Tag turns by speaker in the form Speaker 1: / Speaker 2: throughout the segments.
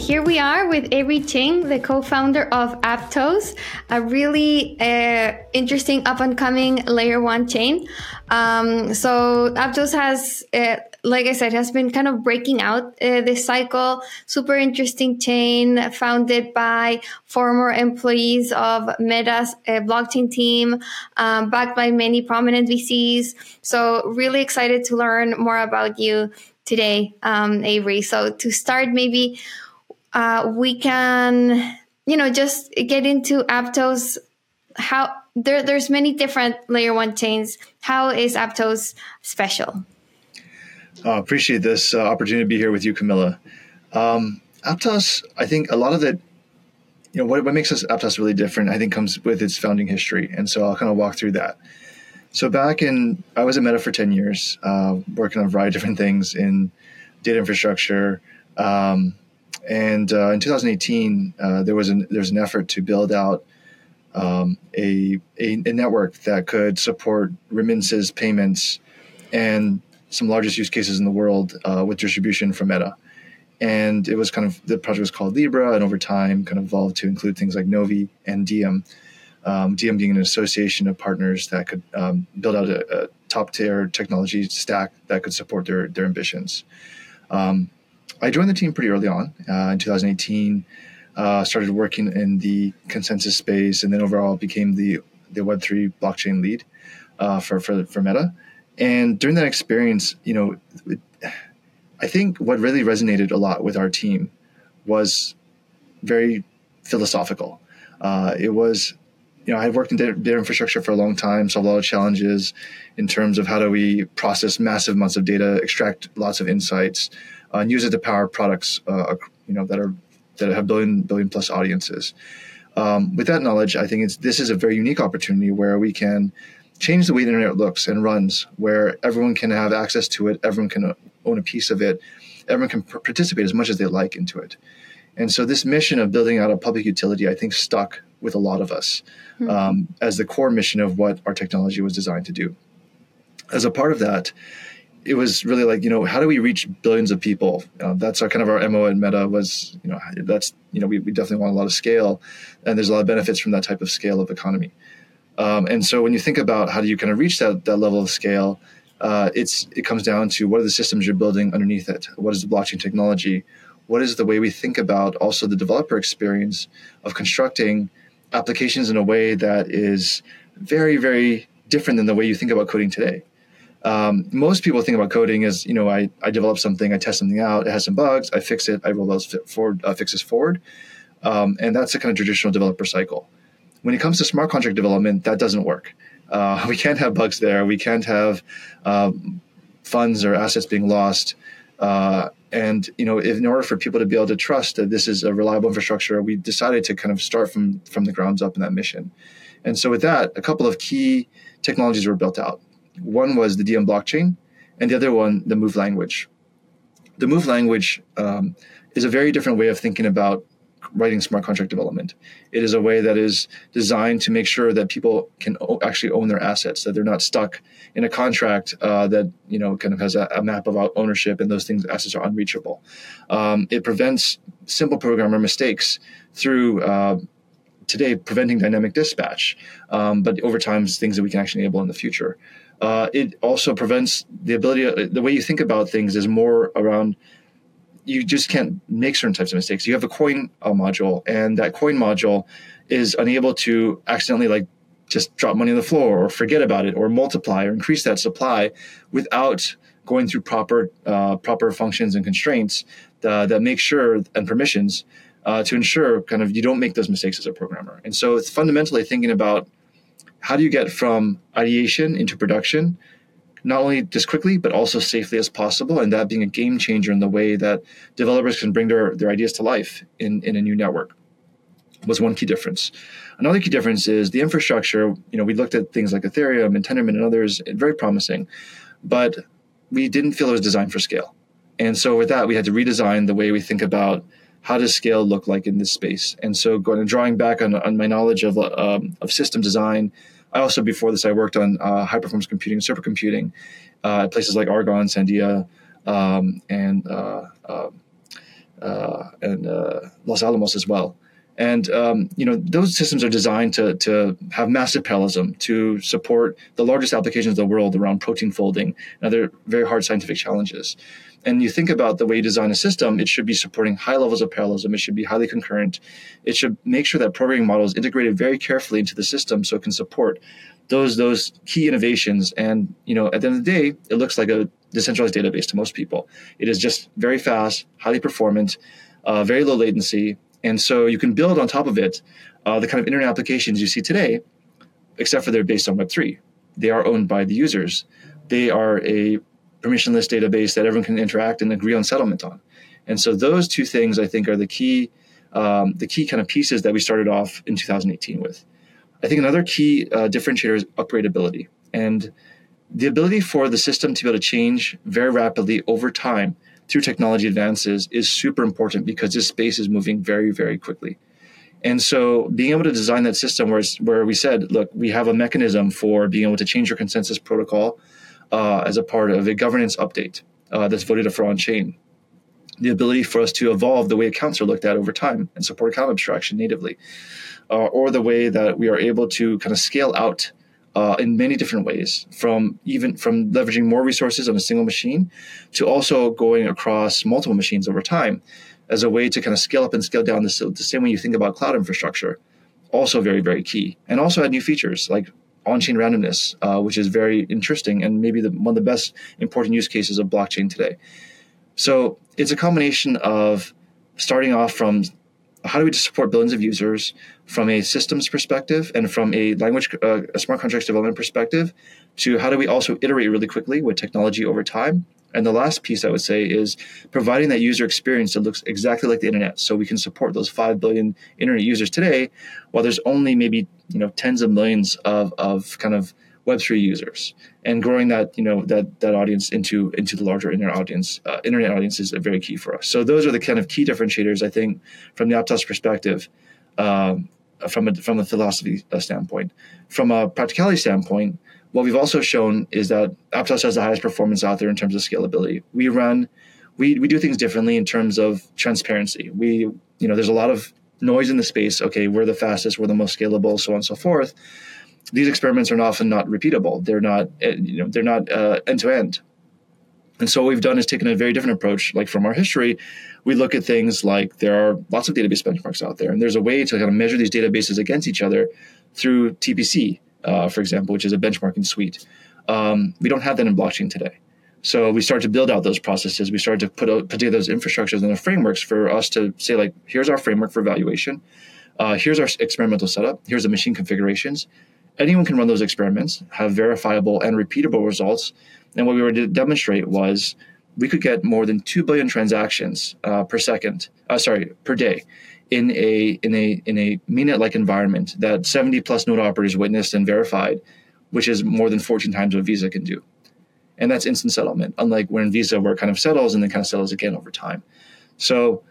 Speaker 1: here we are with Avery Ching, the co-founder of Aptos, a really uh, interesting up-and-coming layer one chain. Um, so Aptos has, uh, like I said, has been kind of breaking out uh, this cycle. Super interesting chain founded by former employees of Meta's uh, blockchain team, um, backed by many prominent VCs. So really excited to learn more about you today, um, Avery. So to start, maybe uh, we can, you know, just get into Aptos. How there, there's many different layer one chains. How is Aptos special?
Speaker 2: Uh, appreciate this uh, opportunity to be here with you, Camila. Um, Aptos, I think a lot of it, you know, what, what makes us Aptos really different, I think, comes with its founding history, and so I'll kind of walk through that. So back in, I was at Meta for ten years, uh, working on a variety of different things in data infrastructure. Um, and uh, in 2018, uh, there was an there was an effort to build out um, a, a, a network that could support remittances, payments, and some largest use cases in the world uh, with distribution from Meta. And it was kind of the project was called Libra, and over time, kind of evolved to include things like Novi and Diem. Um, Diem being an association of partners that could um, build out a, a top tier technology stack that could support their their ambitions. Um, I joined the team pretty early on uh, in 2018. Uh, started working in the consensus space, and then overall became the the Web3 blockchain lead uh, for, for for Meta. And during that experience, you know, it, I think what really resonated a lot with our team was very philosophical. Uh, it was, you know, I had worked in data, infrastructure for a long time, solved a lot of challenges in terms of how do we process massive amounts of data, extract lots of insights, and use it to power products, uh, you know, that are that have billion billion plus audiences. Um, with that knowledge, I think it's this is a very unique opportunity where we can change the way the internet looks and runs, where everyone can have access to it, everyone can own a piece of it, everyone can participate as much as they like into it. And so, this mission of building out a public utility, I think, stuck with a lot of us mm-hmm. um, as the core mission of what our technology was designed to do. As a part of that, it was really like you know how do we reach billions of people? Uh, that's our kind of our mo at meta was you know that's you know we, we definitely want a lot of scale and there's a lot of benefits from that type of scale of economy. Um, and so when you think about how do you kind of reach that, that level of scale uh, it's it comes down to what are the systems you're building underneath it? What is the blockchain technology? What is the way we think about also the developer experience of constructing applications in a way that is very very different than the way you think about coding today um, most people think about coding as you know I, I develop something I test something out it has some bugs I fix it I roll those forward uh, fixes forward. Um, and that's the kind of traditional developer cycle. When it comes to smart contract development that doesn't work. Uh, we can't have bugs there we can't have um, funds or assets being lost. Uh, and you know if, in order for people to be able to trust that this is a reliable infrastructure we decided to kind of start from from the grounds up in that mission. And so with that a couple of key technologies were built out one was the Diem blockchain, and the other one, the Move language. The Move language um, is a very different way of thinking about writing smart contract development. It is a way that is designed to make sure that people can o- actually own their assets, that they're not stuck in a contract uh, that you know kind of has a, a, map of ownership and those things assets are unreachable. Um, it prevents simple programmer mistakes through. Uh, today, preventing dynamic dispatch, um, but over time, things that we can actually enable in the future. Uh, it also prevents the ability, uh, the way you think about things is more around you just can't make certain types of mistakes. You have a coin uh, module, and that coin module is unable to accidentally like just drop money on the floor or forget about it or multiply or increase that supply without going through proper uh, proper functions and constraints uh, that make sure and permissions uh, to ensure kind of you don't make those mistakes as a programmer. And so it's fundamentally thinking about how do you get from ideation into production? Not only just quickly but also safely as possible and that being a game changer in the way that developers can bring their, their ideas to life in, in a new network was one key difference. Another key difference is the infrastructure. You know we looked at things like ethereum and tendermint and others very promising but we didn't feel it was designed for scale. And so with that we had to redesign the way we think about how does scale look like in this space? And so, going and drawing back on, on my knowledge of, um, of system design, I also before this I worked on uh, high performance computing, supercomputing, uh, at places like Argonne, Sandia, um, and uh, uh, uh, and uh, Los Alamos as well. And um, you know those systems are designed to to have massive parallelism to support the largest applications of the world around protein folding and other very hard scientific challenges. And you think about the way you design a system, it should be supporting high levels of parallelism. It should be highly concurrent. It should make sure that programming model is integrated very carefully into the system so it can support those those key innovations. And you know, at the end of the day, it looks like a decentralized database to most people. It is just very fast, highly performant, uh, very low latency, and so you can build on top of it uh, the kind of internet applications you see today, except for they're based on Web3. They are owned by the users. They are a permissionless database that everyone can interact and agree on settlement on. And so those two things, I think, are the key, um, the key kind of pieces that we started off in 2018 with. I think another key uh, differentiator is upgradability and the ability for the system to be able to change very rapidly over time through technology advances is super important because this space is moving very, very quickly. And so being able to design that system where, where we said, look, we have a mechanism for being able to change your consensus protocol uh, as a part of a governance update uh, that's voted for on chain. The ability for us to evolve the way accounts are looked at over time and support account abstraction natively, uh, or the way that we are able to kind of scale out uh, in many different ways, from even from leveraging more resources on a single machine to also going across multiple machines over time as a way to kind of scale up and scale down the, the same way you think about cloud infrastructure. Also, very, very key. And also add new features like on chain randomness, uh, which is very interesting and maybe the, one of the best important use cases of blockchain today. So it's a combination of starting off from how do we support billions of users from a systems perspective and from a language, uh, a smart contracts development perspective to how do we also iterate really quickly with technology over time. And the last piece I would say is providing that user experience that looks exactly like the internet. So we can support those 5 billion internet users today, while there's only maybe, you know, tens of millions of, of kind of Web3 users and growing that you know that that audience into into the larger internet audience. Uh, internet audience is very key for us. So those are the kind of key differentiators I think from the Aptos perspective. Um, from a from a philosophy uh, standpoint, from a practicality standpoint, what we've also shown is that Aptos has the highest performance out there in terms of scalability. We run, we we do things differently in terms of transparency. We you know there's a lot of noise in the space. Okay, we're the fastest, we're the most scalable, so on and so forth these experiments are often not repeatable. They're not, eh, you know, they're not end to end. And so what we've done is taken a very different approach. Like from our history, we look at things like there are lots of database benchmarks out there, and there's a way to kind of measure these databases against each other through TPC, uh, for example, which is a benchmarking suite. Um, we don't have that in blockchain today. So we started to build out those processes. We started to put, out, put together those infrastructures and the frameworks for us to say, like, here's our framework for evaluation. Uh, here's our experimental setup. Here's the machine configurations anyone can run those experiments, have verifiable and repeatable results. And what we were to demonstrate was we could get more than two billion transactions uh, per second, uh, sorry, per day, in a in a in a mainnet-like environment that 70 plus node operators witnessed and verified, which is more than 14 times what Visa can do. And that's instant settlement, unlike where in Visa where it kind of settles and then kind of settles again over time. So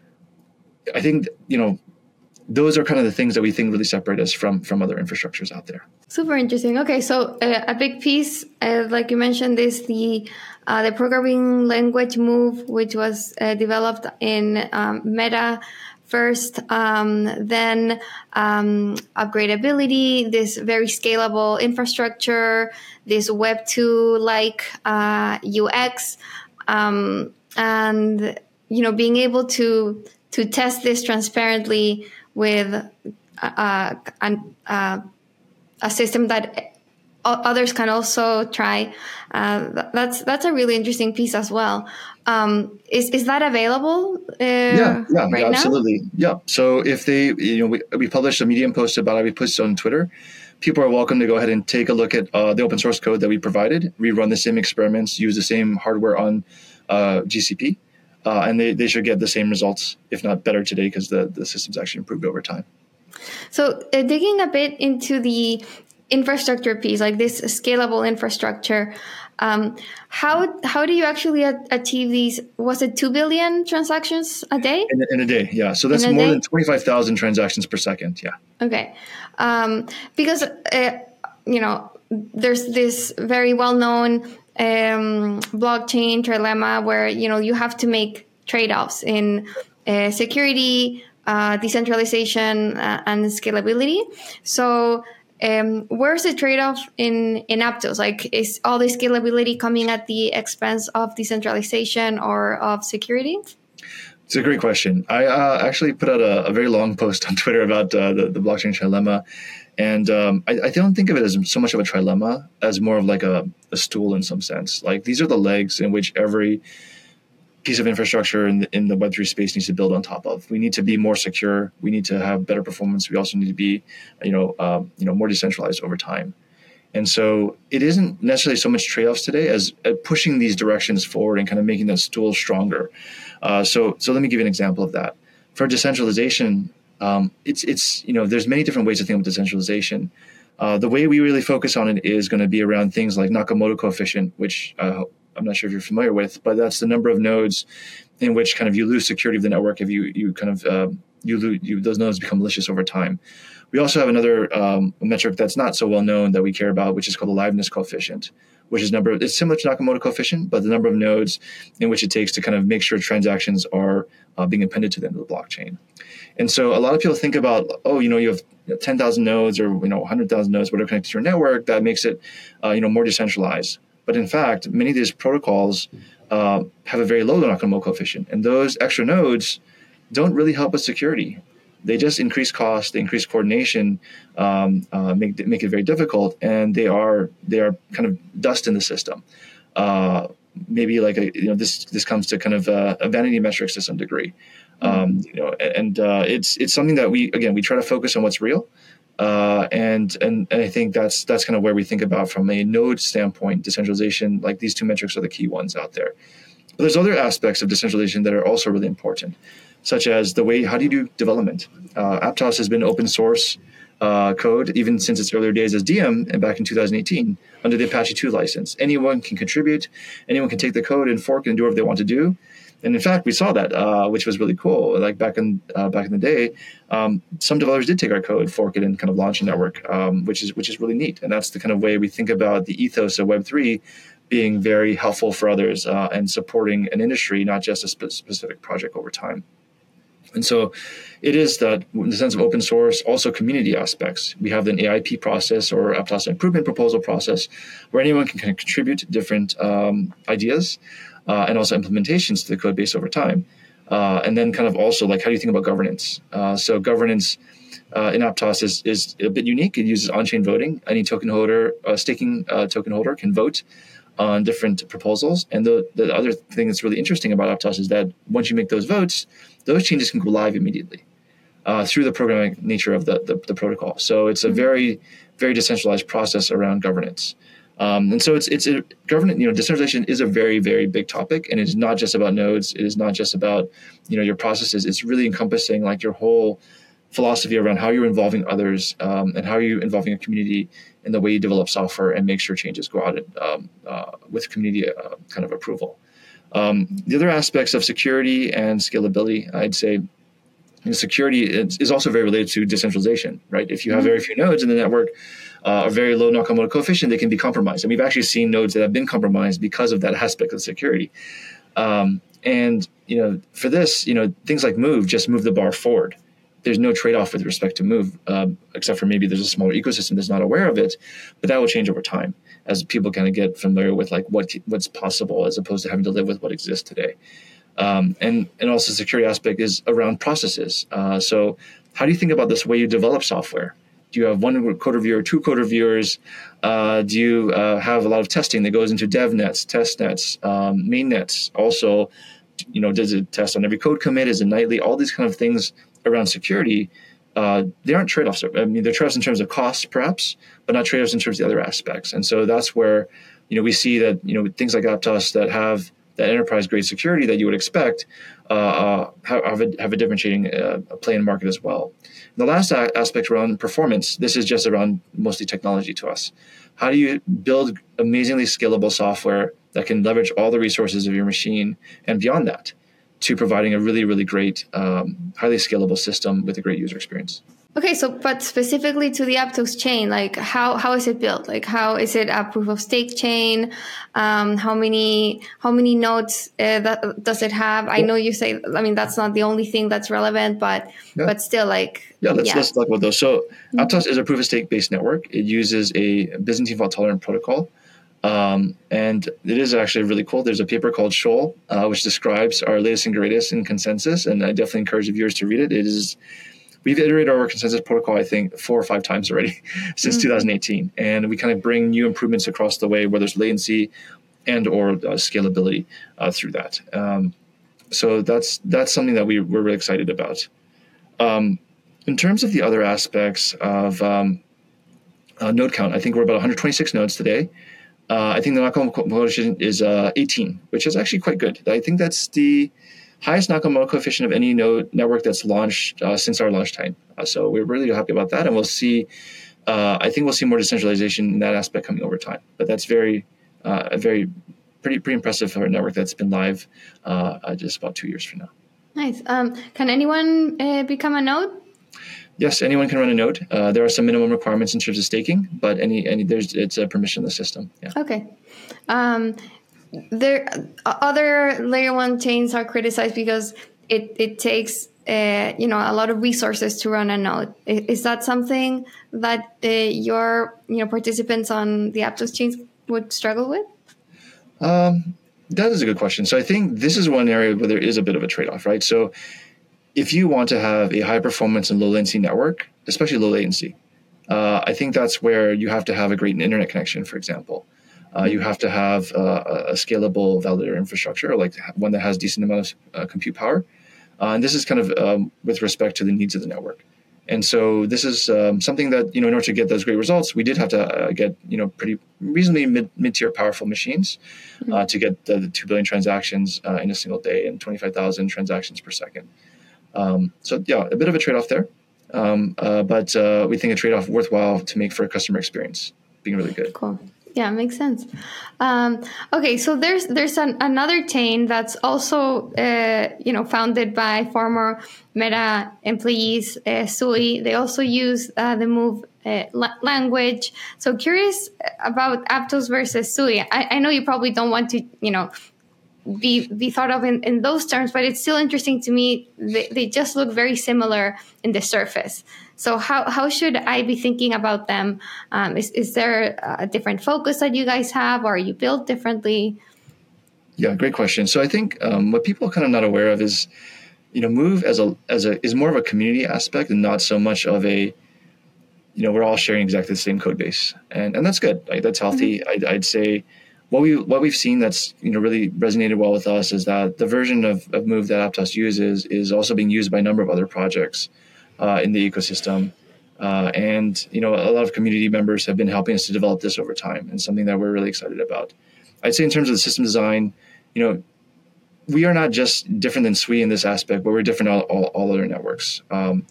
Speaker 2: I think you know those are kind of the things that we think really separate us from from other infrastructures out there.
Speaker 1: Super interesting. Okay, so uh, a big piece, uh, like you mentioned, is the uh, the programming language move, which was uh, developed in um, Meta first, um, then um, upgradability, this very scalable infrastructure, this Web two like UX, uh, um, and you know being able to to test this transparently with uh, an, uh, a system that others can also try. Uh, that's that's a really interesting piece as well. Um, is is that available? Uh,
Speaker 2: yeah, yeah, right yeah absolutely. Yeah. So if they, you know, we, we published a Medium post about it. We posted on Twitter. People are welcome to go ahead and take a look at uh, the open source code that we provided. Rerun the same experiments, use the same hardware on uh, GCP uh, and they, they should get the same results, if not better today, because the, the system's actually improved over time.
Speaker 1: So, uh, digging a bit into the infrastructure piece, like this scalable infrastructure, um, how how do you actually achieve these? Was it two billion transactions a day?
Speaker 2: In, in a day, yeah. So that's more day? than twenty five thousand transactions per second. Yeah.
Speaker 1: Okay, um, because uh, you know there's this very well known um, blockchain trilemma where you know you have to make trade-offs in uh, security, uh, decentralization, uh, and scalability. So, um, where's the trade-off in in Aptos? Like, is all the scalability coming at the expense of decentralization or of security?
Speaker 2: It's a great question. I uh, actually put out a, a, very long post on Twitter about uh, the, the blockchain trilemma, and um, I, I, don't think of it as so much of a trilemma as more of like a, a, stool in some sense. Like these are the legs in which every piece of infrastructure in the, in the Web3 space needs to build on top of. We need to be more secure. We need to have better performance. We also need to be, you know, um, you know, more decentralized over time. And so it isn't necessarily so much trade-offs today as pushing these directions forward and kind of making that stool stronger. Uh, so, so let me give you an example of that. For decentralization, um, it's it's you know there's many different ways to think about decentralization. Uh, the way we really focus on it is going to be around things like Nakamoto coefficient, which uh, I'm not sure if you're familiar with, but that's the number of nodes in which kind of you lose security of the network if you you kind of uh, you lose you, those nodes become malicious over time. We also have another um, metric that's not so well known that we care about, which is called the liveness coefficient, which is number. It's similar to Nakamoto coefficient, but the number of nodes in which it takes to kind of make sure transactions are uh, being appended to the end of the blockchain. And so a lot of people think about, oh, you know, you have 10,000 nodes or you know 100,000 nodes, whatever connected to your network, that makes it, uh, you know, more decentralized. But in fact, many of these protocols uh, have a very low Nakamoto coefficient, and those extra nodes don't really help with security they just increase cost, they increase coordination, um, uh, make make it very difficult, and they are they are kind of dust in the system. Uh, maybe like a you know this this comes to kind of a, a vanity metrics to some degree, um, you know, and uh, it's it's something that we again we try to focus on what's real. Uh, and, and and I think that's that's kind of where we think about from a node standpoint, decentralization. Like these two metrics are the key ones out there. But there's other aspects of decentralization that are also really important such as the way how do you do development. Uh, Aptos has been open source uh, code even since its earlier days as Diem and back in 2018 under the Apache 2 license. Anyone can contribute, anyone can take the code and fork and do whatever they want to do. And in fact, we saw that, uh, which was really cool. Like back in uh, back in the day, um, some developers did take our code, fork it, and kind of launch a network, um, which is which is really neat. And that's the kind of way we think about the ethos of Web three being very helpful for others uh, and supporting an industry, not just a spe- specific project over time. And so it is that in the sense of open source, also community aspects. We have an AIP process or Aptos improvement proposal process where anyone can kind of contribute different um, ideas uh, and also implementations to the code base over time. Uh, and then kind of also like how do you think about governance? Uh, so governance uh, in Aptos is, is a bit unique. It uses on-chain voting. Any token holder, staking uh, token holder can vote on different proposals. And the, the other thing that's really interesting about Aptos is that once you make those votes, those changes can go live immediately uh, through the programming nature of the, the, the, protocol. So it's a mm-hmm. very, very decentralized process around governance. Um, and so it's it's a governance. You know, decentralization is a very very big topic, and it's not just about nodes. It is not just about you know your processes. It's really encompassing like your whole philosophy around how you're involving others um, and how you're involving a community in the way you develop software and make sure changes go out um, uh, with community uh, kind of approval. Um, the other aspects of security and scalability, I'd say, security is, is, also very related to decentralization, right? If you have mm-hmm. very few nodes in the network, uh, a very low Nakamoto coefficient, they can be compromised. And we've actually seen nodes that have been compromised because of that aspect of security. Um, and you know, for this, you know, things like move just move the bar forward there's no trade-off with respect to move, um, except for maybe there's a smaller ecosystem that's not aware of it, but that will change over time as people kind of get familiar with like what what's possible as opposed to having to live with what exists today. Um, and and also security aspect is around processes. Uh, so how do you think about this way you develop software? Do you have one code reviewer, two code reviewers? Uh, do you uh, have a lot of testing that goes into dev nets, test nets, um, main nets? Also, you know, does it test on every code commit? Is it nightly? All these kind of things around security, uh, they aren't trade offs. I mean, they're trade offs in terms of cost, perhaps, but not trade offs in terms of the other aspects. And so that's where you know we see that you know things like Aptos that have that enterprise grade security that you would expect uh, uh, have, a, have a differentiating uh, play in the market as well. And the last a- aspect around performance, this is just around mostly technology to us. How do you build amazingly scalable software that can leverage all the resources of your machine and beyond that? To providing a really, really great, um, highly scalable system with a great user experience.
Speaker 1: Okay, so but specifically to the Aptos chain, like how how is it built? Like how is it a proof of stake chain? Um, how many how many nodes uh, that does it have? I know you say, I mean that's not the only thing that's relevant, but yeah. but still, like
Speaker 2: yeah, let's yeah. let's talk about those. So mm-hmm. Aptos is a proof of stake based network. It uses a Byzantine fault tolerant protocol. Um, and it is actually really cool. There's a paper called Shoal, uh, which describes our latest and greatest in consensus, and I definitely encourage the viewers to read it. It is we've iterated our consensus protocol, I think, four or five times already since mm-hmm. 2018, and we kind of bring new improvements across the way, whether it's latency and or uh, scalability uh, through that. Um, so that's that's something that we, we're really excited about. Um, in terms of the other aspects of um, uh, node count, I think we're about 126 nodes today. Uh, I think the Nakamoto coefficient is uh, 18, which is actually quite good. I think that's the highest Nakamoto coefficient of any node network that's launched uh, since our launch time. Uh, so we're really happy about that, and we'll see. Uh, I think we'll see more decentralization in that aspect coming over time. But that's very, uh, very, pretty pretty impressive for a network that's been live just about two years from now.
Speaker 1: Nice. Um, can anyone become a node?
Speaker 2: Yes, anyone can run a node. Uh, there are some minimum requirements in terms of staking, but any any there's it's a permissionless system. Yeah.
Speaker 1: Okay. Um, there other layer one chains are criticized because it, it takes uh, you know a lot of resources to run a node is that something that uh, your you know participants on the aptos chains would struggle with
Speaker 2: um, that is a good question so i think this is one area where there is a bit of a trade-off right so if you want to have a high performance and low latency network especially low latency uh, i think that's where you have to have a great internet connection for example uh, you have to have uh, a scalable validator infrastructure, like one that has decent amount of uh, compute power. Uh, and this is kind of um, with respect to the needs of the network. And so this is um, something that you know, in order to get those great results, we did have to uh, get you know pretty reasonably mid mid tier powerful machines mm-hmm. Uh, to get the, the, two billion transactions in a single day and twenty five thousand transactions per second. Um, so yeah, a bit of a trade off there, um, but we think a trade off worthwhile to make for a customer experience being really good.
Speaker 1: Cool. Yeah, makes sense. Um, okay, so there's there's an, another chain that's also uh, you know founded by former Meta employees, uh, Sui. They also use uh, the Move uh, language. So curious about Aptos versus Sui. I, I know you probably don't want to you know be be thought of in, in those terms, but it's still interesting to me. They, they just look very similar in the surface. So how, how should I be thinking about them? Um, is, is there a different focus that you guys have or are you built differently?
Speaker 2: Yeah, great question. So I think um, what people are kind of not aware of is, you know, Move as a as a is more of a community aspect and not so much of a, you know, we're all sharing exactly the same code base, and and that's good. Like, that's healthy. Mm-hmm. I'd, I'd, say what we what we've seen that's you know really resonated well with us is that the version of, of Move that Aptos uses is also being used by a number of other projects uh, in the ecosystem. Uh, and you know, a lot of community members have been helping us to develop this over time, and something that we're really excited about. I'd say in terms of the system design, you know, we are not just different than Sui in this aspect, but we're different all, all, all other networks. Um,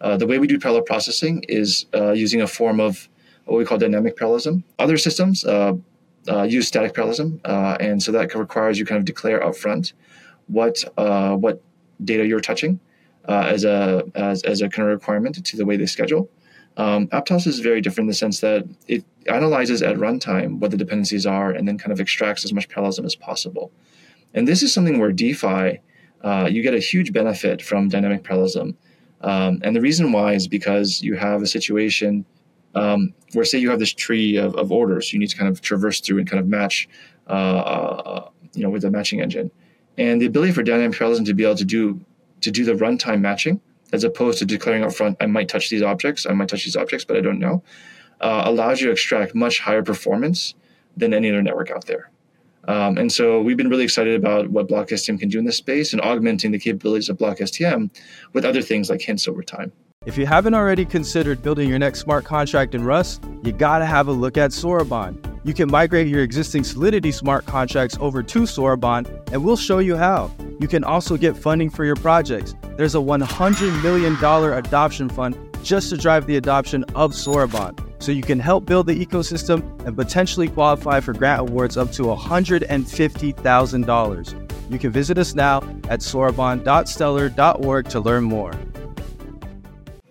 Speaker 2: uh, the way we do parallel processing is uh, using a form of what we call dynamic parallelism. Other systems uh, uh, use static parallelism, and so that requires you kind of declare upfront what what data you're touching uh, as a as, as a kind of requirement to the way they schedule. Um, Aptos is very different in the sense that it analyzes at runtime what the dependencies are and then kind of extracts as much parallelism as possible. And this is something where DeFi, uh, you get a huge benefit from dynamic parallelism. Um, and the reason why is because you have a situation um, where, say, you have this tree of, of, orders you need to kind of traverse through and kind of match, uh, uh, you know, with the matching engine. And the ability for dynamic parallelism to be able to do to do the runtime matching as opposed to declaring up front, I might touch these objects, I might touch these objects, but I don't know, uh, allows you to extract much higher performance than any other network out there. Um, and so we've been really excited about what BlockSTM can do in this space and augmenting the capabilities of BlockSTM with other things like hints over time.
Speaker 3: If you haven't already considered building your next smart contract in Rust, you gotta have a look at Soroban. You can migrate your existing Solidity smart contracts over to Soroban, and we'll show you how. You can also get funding for your projects. There's a $100 million adoption fund just to drive the adoption of Soroban. So you can help build the ecosystem and potentially qualify for grant awards up to $150,000. You can visit us now at soroban.stellar.org to learn more.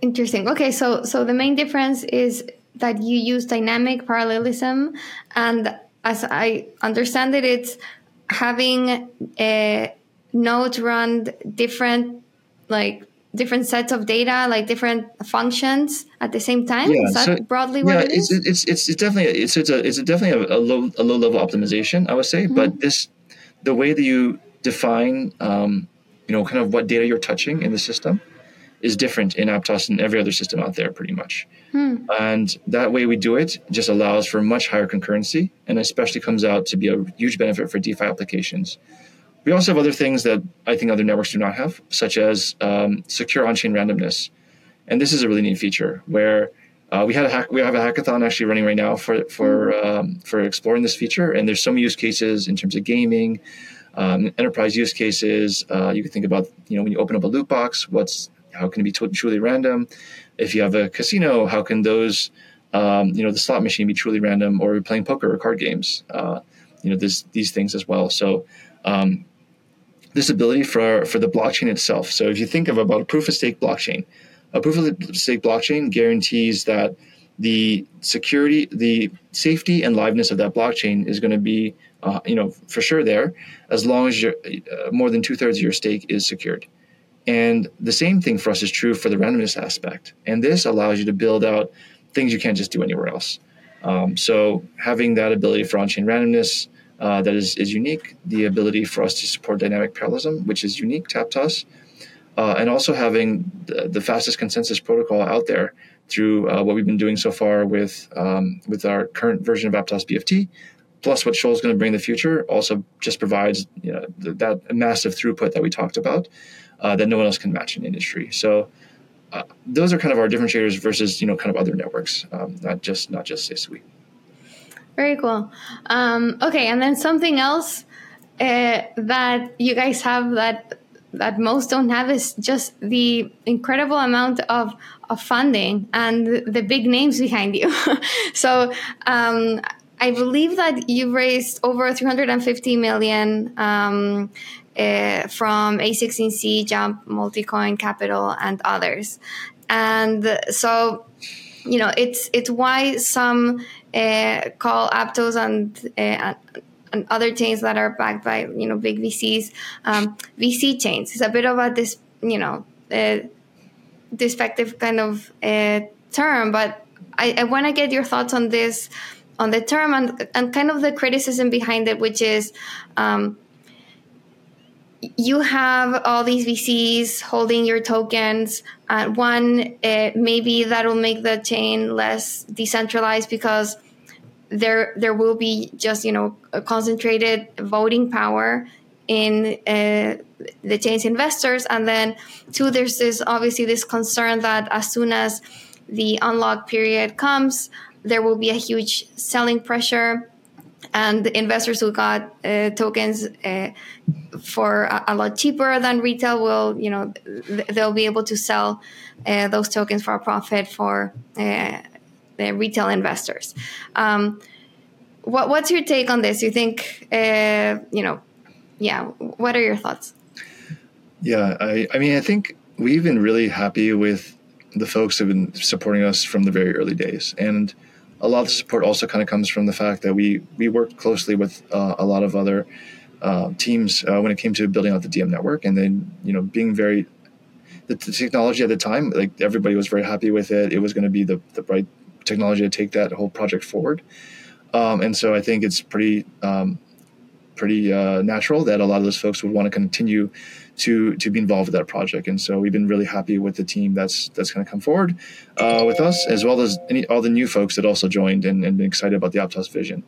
Speaker 1: Interesting. Okay, so so the main difference is that you use dynamic parallelism, and as I understand it, it's having a node run different like different sets of data, like different functions at the same time. Yeah, Is that so, broadly what yeah, it
Speaker 2: is? It's, it's, it's definitely it's it's a it's a definitely a, a, low a low level optimization, I would say. Mm-hmm. But this the way that you define um, you know kind of what data you're touching in the system is different in Aptos and every other system out there, pretty much. Hmm. And that way we do it just allows for much higher concurrency and especially comes out to be a huge benefit for DeFi applications. We also have other things that I think other networks do not have, such as um, secure on-chain randomness. And this is a really neat feature where uh, we had a hack, we have a hackathon actually running right now for for hmm. um, for exploring this feature. And there's some use cases in terms of gaming, um, enterprise use cases. Uh, you can think about you know when you open up a loot box, what's how can it be truly random? If you have a casino, how can those, um, you know, the slot machine be truly random, or playing poker or card games? Uh, you know, this, these things as well. So, um, this ability for for the blockchain itself. So, if you think of about a proof of stake blockchain, a proof of stake blockchain guarantees that the security, the safety, and liveness of that blockchain is going to be, uh, you know, for sure there, as long as uh, more than two thirds of your stake is secured. And the same thing for us is true for the randomness aspect. And this allows you to build out things you can't just do anywhere else. Um, so having that ability for on-chain randomness uh, that is, is unique, the ability for us to support dynamic parallelism, which is unique to Aptos, uh, and also having the, the, fastest consensus protocol out there through uh, what we've been doing so far with um, with our current version of Aptos BFT, plus what Shoal is going to bring in the future, also just provides you know, that massive throughput that we talked about uh, that no one else can match in industry. So uh, those are kind of our differentiators versus you know kind of other networks, um, not just not just SUI.
Speaker 1: Very cool. Um, okay, and then something else uh, that you guys have that that most don't have is just the incredible amount of, of funding and the big names behind you. so um, I believe that you raised over 350 million um, uh, from a16z, Jump, Multicoin Capital, and others. And so, you know, it's it's why some uh, call Aptos and uh, and other chains that are backed by you know big VCs, um, VC chains. It's a bit of a this you know uh, kind of uh, term, but I, I want to get your thoughts on this on the term and and kind of the criticism behind it, which is. Um, you have all these VCs holding your tokens. Uh, one, uh, maybe that will make the chain less decentralized because there there will be just you know concentrated voting power in uh, the chain's investors, and then two, there's this obviously this concern that as soon as the unlock period comes, there will be a huge selling pressure and investors who got uh, tokens uh, for a, a, lot cheaper than retail will you know th- they'll be able to sell uh, those tokens for a profit for uh, the retail investors. Um, what, what's your take on this? You think uh, you know yeah what are your thoughts?
Speaker 2: Yeah I, I mean i think we've been really happy with the folks who've been supporting us from the very early days. And a lot of the support also kind of comes from the fact that we we worked closely with uh, a lot of other uh, teams uh, when it came to building out the Diem network, and then you know being very the, the, technology at the time, like everybody was very happy with it. It was going to be the the right technology to take that whole project forward, um, and so I think it's pretty um, pretty uh, natural that a lot of those folks would want to continue to to be involved with that project. And so we've been really happy with the team that's that's going to come forward uh, with us, as well as any, all the new folks that also joined and, and been excited about the Aptos vision.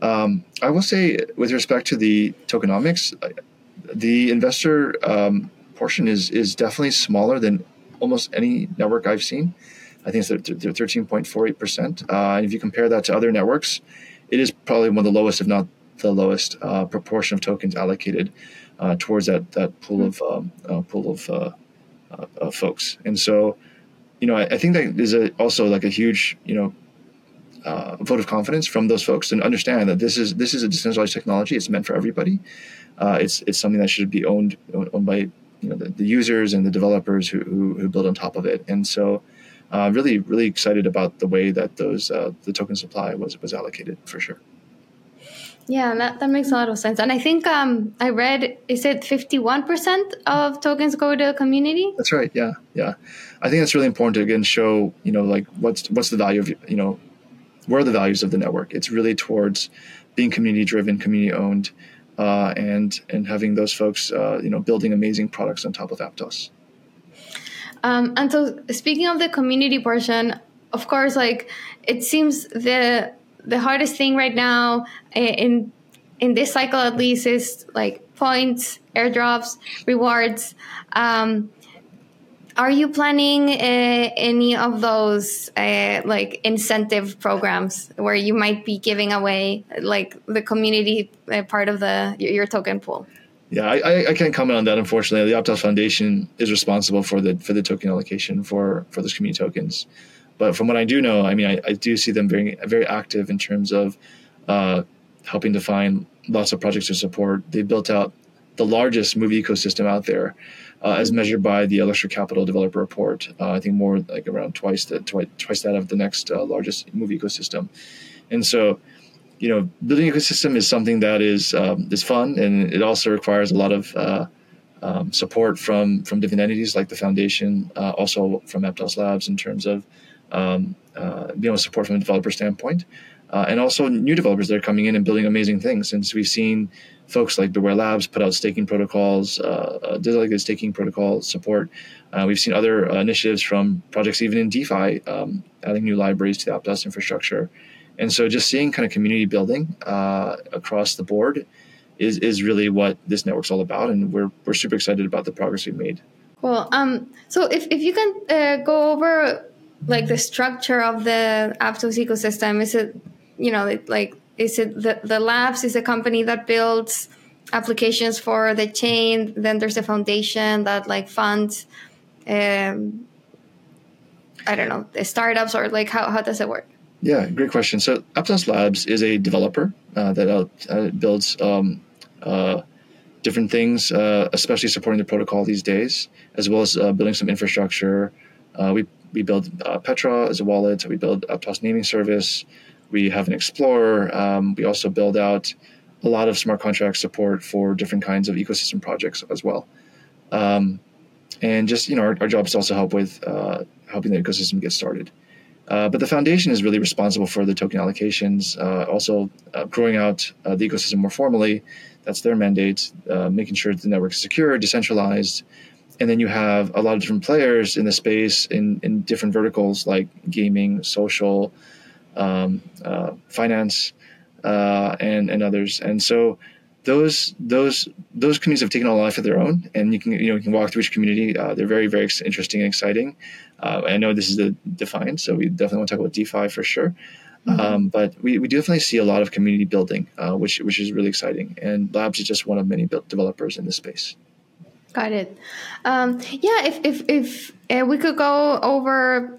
Speaker 2: Um, I will say, with respect to the tokenomics, the investor um, portion is is definitely smaller than almost any network I've seen. I think it's thirteen point four eight percent. Uh, and if you compare that to other networks, it is probably one of the lowest, if not the lowest, uh, proportion of tokens allocated uh, towards that that pool of um, uh, pool of, uh, uh, of folks. And so, you know, I, I think that is a, also like a huge you know uh, vote of confidence from those folks and understand that this is this is a decentralized technology. It's meant for everybody. Uh, it's it's something that should be owned owned by you know the, the users and the developers who, who, who build on top of it. And so, uh, really really excited about the way that those uh, the token supply was was allocated for sure.
Speaker 1: Yeah, that, that makes a lot of sense. And I think um, I read, is it 51% of tokens go to the community?
Speaker 2: That's right. Yeah. Yeah. I think that's really important to again show, you know, like what's, what's the value of, you know, where are the values of the network? It's really towards being community driven, community owned, uh, and, and having those folks, uh, you know, building amazing products on top of Aptos.
Speaker 1: Um, and so speaking of the community portion, of course, like it seems the the hardest thing right now eh, in in this cycle at least is like points, airdrops, rewards. Um, are you planning uh, any of those uh, like incentive programs where you might be giving away like the community uh, part of the your, token pool?
Speaker 2: Yeah, I, I can't comment on that. Unfortunately, the Aptos Foundation is responsible for the for the token allocation for for those community tokens. But from what I do know, I mean, I, I do see them very very active in terms of uh, helping to find lots of projects to support. They built out the largest Move ecosystem out there, uh, as measured by the Electric Capital Developer Report. Uh, I think more like around twice that twice, twice that of the next uh, largest Move ecosystem. And so, you know, building ecosystem is something that is um, is fun, and it also requires a lot of uh, um, support from from different entities like the foundation, uh, also from Aptos Labs in terms of um, uh, able to support from a developer standpoint. Uh, and also new developers that are coming in and building amazing things. Since we've seen folks like Bware Labs put out staking protocols, uh, uh, designated staking protocol support. Uh, we've seen other uh, initiatives from projects even in DeFi, um, adding new libraries to the Aptos infrastructure. And so just seeing kind of community building across the board is, is really what this network's all about. And we're, we're super excited about the progress we've made.
Speaker 1: Cool. Um, so if, if you can go over like the structure of the Aptos ecosystem, is it, you know, like, is it the, the labs is a company that builds applications for the chain. Then there's a foundation that like funds, um, I don't know, the startups or like how, how does it work?
Speaker 2: Yeah, great question. So Aptos Labs is a developer uh, that uh, builds um, uh, different things, uh, especially supporting the protocol these days, as well as uh, building some infrastructure. Uh, we we build uh, Petra as a wallet. We build Aptos naming service. We have an Explorer. Um, we also build out a lot of smart contract support for different kinds of ecosystem projects as well. Um, and just you know, our, our, job is also help with uh, helping the ecosystem get started. Uh, but the foundation is really responsible for the token allocations, uh, also uh, growing out uh, the ecosystem more formally. That's their mandate, making sure the network is secure, decentralized, and then you have a lot of different players in the space in, in different verticals like gaming, social, um, uh, finance, uh, and and others. And so those those those communities have taken on a life of their own, and you can you know you can walk through each community. Uh, they're very very interesting and exciting. Uh, I know this is the Defiant, so we definitely want to talk about DeFi for sure. Mm-hmm. Um, but we, we definitely see a lot of community building, uh, which which is really exciting. And Labs is just one of many developers in this space.
Speaker 1: Got it. Um, yeah, if if if uh, we could go over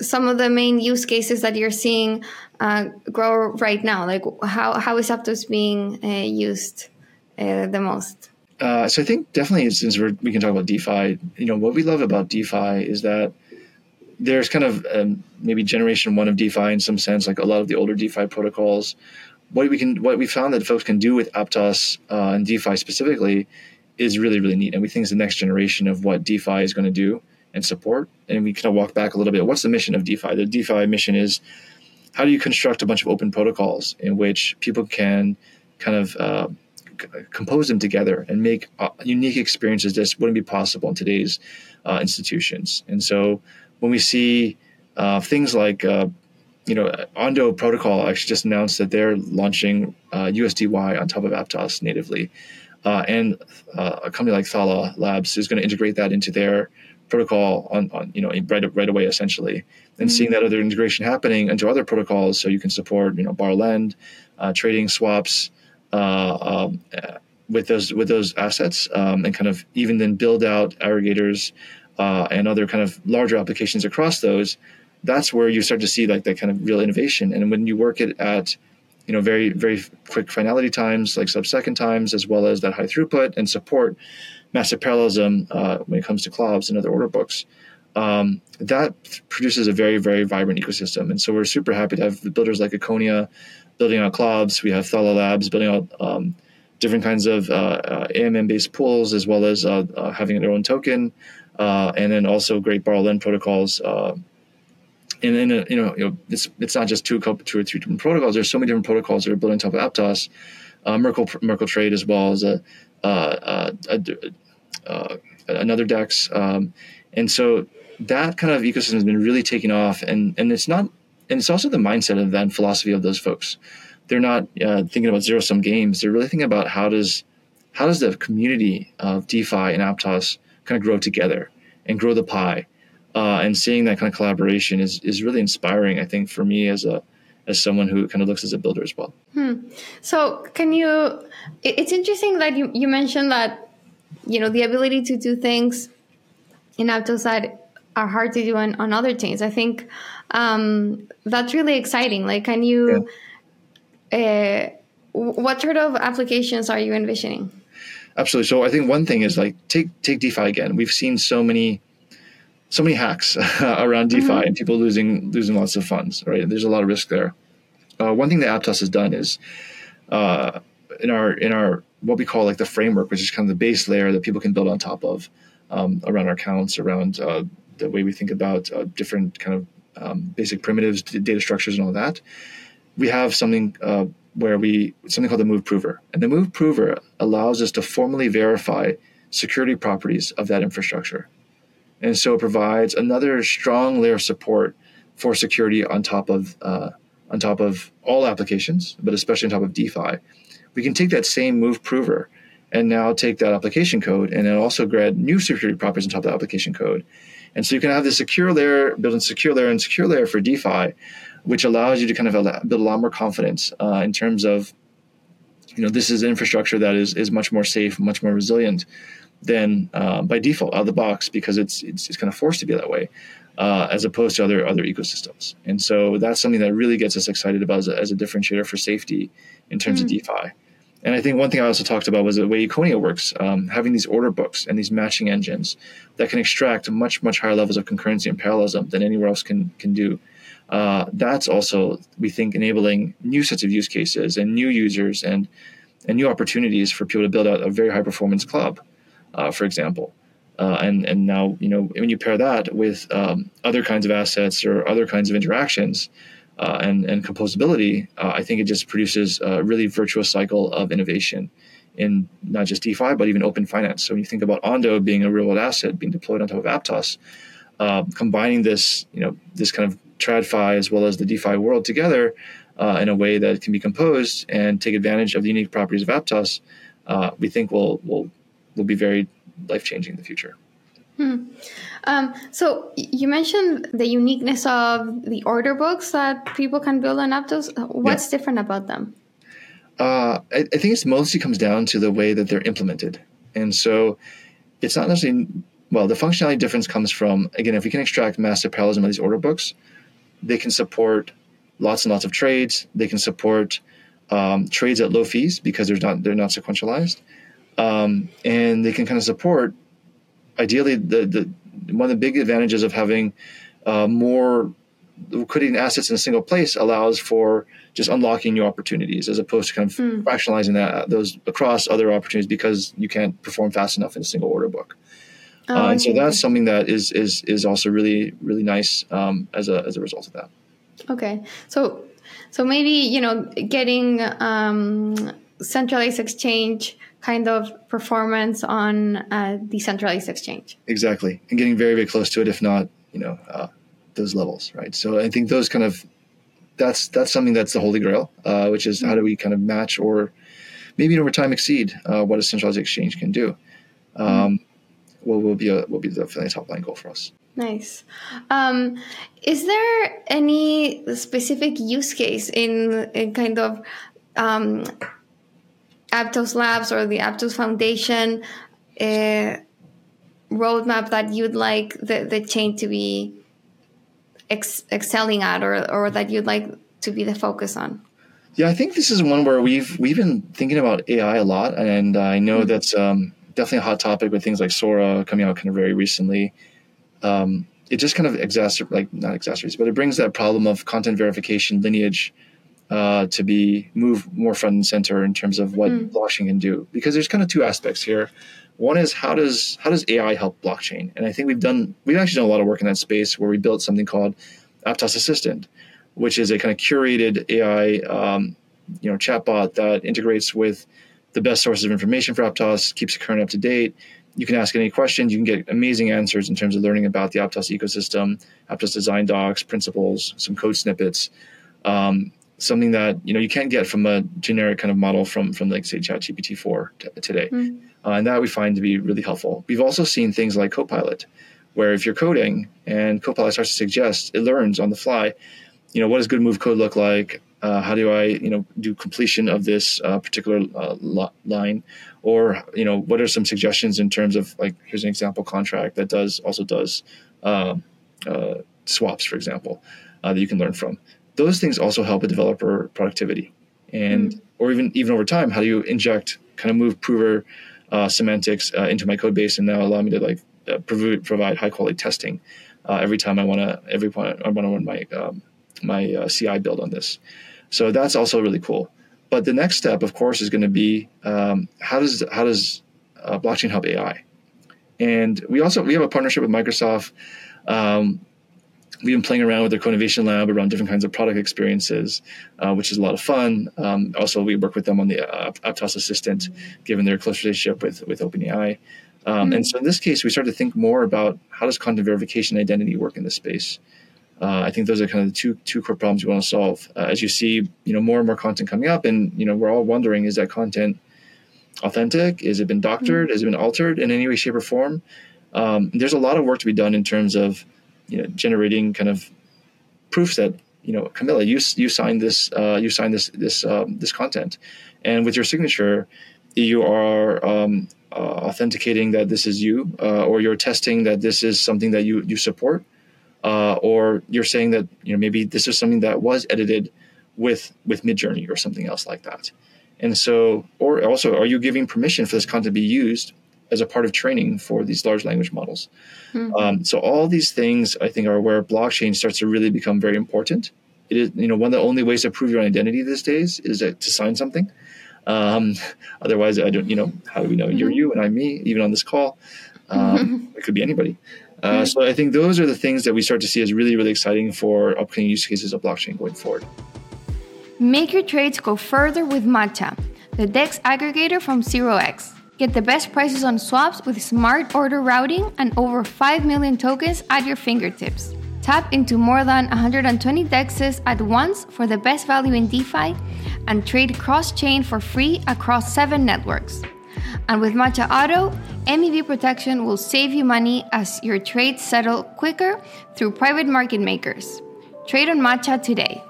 Speaker 1: some of the main use cases that you're seeing uh, grow right now, like how how is Aptos being uh, used uh, the most?
Speaker 2: Uh, so I think definitely since we we can talk about DeFi, you know what we love about DeFi is that there's kind of um, maybe generation one of DeFi in some sense, like a lot of the older DeFi protocols. What we can, what we found that folks can do with Aptos uh, and DeFi specifically is really really neat, and we think it's the next generation of what DeFi is going to do and support. And we kind of walk back a little bit. What's the mission of DeFi? The DeFi mission is how do you construct a bunch of open protocols in which people can kind of uh, c- compose them together and make uh, unique experiences that wouldn't be possible in today's uh, institutions. And so when we see uh, things like uh, you know, Ondo Protocol actually just announced that they're launching USDY uh, on top of Aptos natively. Uh, and uh, a company like Thala Labs is going to integrate that into their protocol on, on you know right, right away essentially and mm-hmm. seeing that other integration happening into other protocols so you can support you know borrow lend uh, trading swaps uh, um, uh, with those with those assets um, and kind of even then build out aggregators uh, and other kind of larger applications across those that's where you start to see like that kind of real innovation and when you work it at you know, very, very quick finality times, like sub-second times, as well as that high throughput and support, massive parallelism uh, when it comes to CLOBs and other order books. Um, that produces a very, very vibrant ecosystem. And so we're super happy to have builders like Econia building out CLOBs. We have Thala Labs building out um, different kinds of uh, uh, AMM based pools, as well as uh, uh, having their own token, and then also great borrow lend protocols. And then uh, you know, you know, it's it's not just two, two or three different protocols. There's so many different protocols that are built on top of Aptos. Uh, Merkle Merkle Trade as well as a, uh, a, a another DEX, um, and so that kind of ecosystem has been really taking off, and and it's not, and it's also the mindset of that philosophy of those folks. They're not uh, thinking about zero sum games. They're really thinking about how does how does the community of DeFi and Aptos kind of grow together and grow the pie. Uh, and seeing that kind of collaboration is is really inspiring. I think for me as a as someone who kind of looks as a builder as well.
Speaker 1: Hmm. So can you? It's interesting that you you mentioned that you know the ability to do things in Aptos that are hard to do on, on other chains. I think um, that's really exciting. Like, can you, yeah. uh, what sort of applications are you envisioning?
Speaker 2: Absolutely. So I think one thing is like take take DeFi again. We've seen so many so many hacks around DeFi mm-hmm. and people losing losing lots of funds. Right? There's a lot of risk there. Uh, one thing that Aptos has done is uh, in our in our what we call like the framework, which is kind of the base layer that people can build on top of um, around our accounts, around uh, the way we think about uh, different kind of um, basic primitives, data structures, and all that. We have something uh, where we something called the move prover, and the move prover allows us to formally verify security properties of that infrastructure, and so it provides another strong layer of support for security on top of uh, on top of all applications, but especially on top of DeFi. We can take that same move prover and now take that application code and then also grab new security properties on top of the application code and so you can have this secure layer, build a secure layer and secure layer for DeFi, which allows you to kind of build a lot more confidence uh, in terms of, you know, this is infrastructure that is is much more safe, much more resilient than uh, by default out of the box because it's it's, it's kind of forced to be that way. Uh, as opposed to other other ecosystems, and so that's something that really gets us excited about as a, as a differentiator for safety in terms mm. of DeFi. And I think one thing I also talked about was the way Econia works, um, having these order books and these matching engines that can extract much, much higher levels of concurrency and parallelism than anywhere else can, can do. Uh, that's also, we think, enabling new sets of use cases and new users and, and new opportunities for people to build out a very high performance CLOB, uh, for example. Uh, and, and now, you know, when you pair that with um, other kinds of assets or other kinds of interactions, uh, and, and composability, uh, I think it just produces a really virtuous cycle of innovation in not just DeFi, but even open finance. So when you think about Ondo being a real world asset being deployed on top of Aptos, uh, combining this, you know, this kind of TradFi as well as the DeFi world together uh, in a way that can be composed and take advantage of the unique properties of Aptos, uh, we think will will will be very life changing in the future.
Speaker 1: Hmm. Um, so you mentioned the uniqueness of the order books that people can build on Aptos. What's yeah. different about them?
Speaker 2: Uh, I, I, think it mostly comes down to the way that they're implemented, and so it's not necessarily well. The functionality difference comes from again, if we can extract massive parallelism of these order books, they can support lots and lots of trades. They can support um, trades at low fees because they're not they're not sequentialized, um, and they can kind of support ideally the, the one of the big advantages of having uh, more liquidity assets in a single place allows for just unlocking new opportunities as opposed to kind of mm. fractionalizing that those across other opportunities because you can't perform fast enough in a single order book. Oh, uh, and so that's something that is is is also really really nice um, as a as a result of that.
Speaker 1: Okay, so so maybe you know getting um, centralized exchange kind of performance on a decentralized exchange.
Speaker 2: Exactly, and getting very very close to it, if not, you know, uh, those levels, right? So I think those kind of that's that's something that's the holy grail, uh, which is how do we kind of match or maybe over time exceed uh, what a centralized exchange can do. Um, mm-hmm. Will be a will be definitely a top line goal for us.
Speaker 1: Nice. Um, is there any specific use case in, in kind of um, Aptos Labs or the Aptos Foundation uh, roadmap that you'd like the, the chain to be ex- excelling at or, or that you'd like to be the focus on?
Speaker 2: Yeah, I think this is one where we've we've been thinking about AI a lot, and I know mm-hmm. that's um, definitely a hot topic with things like Sora coming out kind of very recently. Um, it just kind of exacerbates, like not exacerbates, but it brings that problem of content verification lineage uh, to be move more front and center in terms of what mm. blockchain can do. Because there's kind of two aspects here. One is how does how does AI help blockchain? And I think we've done we've actually done a lot of work in that space where we built something called Aptos Assistant, which is a kind of curated AI um, you know chatbot that integrates with the best sources of information for Aptos, keeps it current up to date. You can ask any questions. You can get amazing answers in terms of learning about the Aptos ecosystem, Aptos design docs, principles, some code snippets. Um, something that you know you can't get from a generic kind of model from from like say ChatGPT four t- today, mm. uh, and that we find to be really helpful. We've also seen things like Copilot, where if you're coding and Copilot starts to suggest, it learns on the fly. You know, what does good move code look like? Uh, how do I, you know, do completion of this uh, particular uh, line, or you know, what are some suggestions in terms of like here's an example contract that does also does um, uh, swaps, for example, uh, that you can learn from those things also help a developer productivity and mm. or even even over time how do you inject kind of move prover uh, semantics uh, into my code base and now allow me to like uh, prov- provide high quality testing uh, every time I want to every point I want to run my um, my uh, CI build on this. So that's also really cool. But the next step, of course, is going to be um, how does how does uh, blockchain help AI? And we also we have a partnership with Microsoft. Um, we've been playing around with their co-innovation lab around different kinds of product experiences, uh, which is a lot of fun. Um, also, we work with them on the uh, Aptos Assistant, given their close relationship with with OpenAI. Um, mm-hmm. And so, in this case, we started to think more about how does content verification identity work in this space. Uh, I think those are kind of the two two core problems we want to solve. Uh, as you see, you know, more and more content coming up, and you know, we're all wondering: is that content authentic? Has it been doctored? Mm-hmm. Has it been altered in any way, shape, or form? Um, there's a lot of work to be done in terms of you know generating kind of proofs that you know Camila you you signed this uh, you signed this this um, this content. And with your signature you are um, uh, authenticating that this is you uh, or you're testing that this is something that you you support uh, or you're saying that you know maybe this is something that was edited with with midjourney or something else like that. And so or also are you giving permission for this content to be used as a part of training for these large language models. Mm-hmm. Um, so all these things I think are where blockchain starts to really become very important. It is, you know, one of the only ways to prove your identity these days is to sign something. Um, otherwise, I don't, you know, how do we know mm-hmm. you're you and I'm me, even on this call? Um. It could be anybody. Uh, mm-hmm. so I think those are the things that we start to see as really, really exciting for upcoming use cases of blockchain going forward.
Speaker 1: Make your trades go further with Matcha, the DEX aggregator from 0x. Get the best prices on swaps with smart order routing and over 5 million tokens at your fingertips. Tap into more than 120 DEXs at once for the best value in DeFi and trade cross chain for free across 7 networks. And with Matcha Auto, MEV protection will save you money as your trades settle quicker through private market makers. Trade on Matcha today.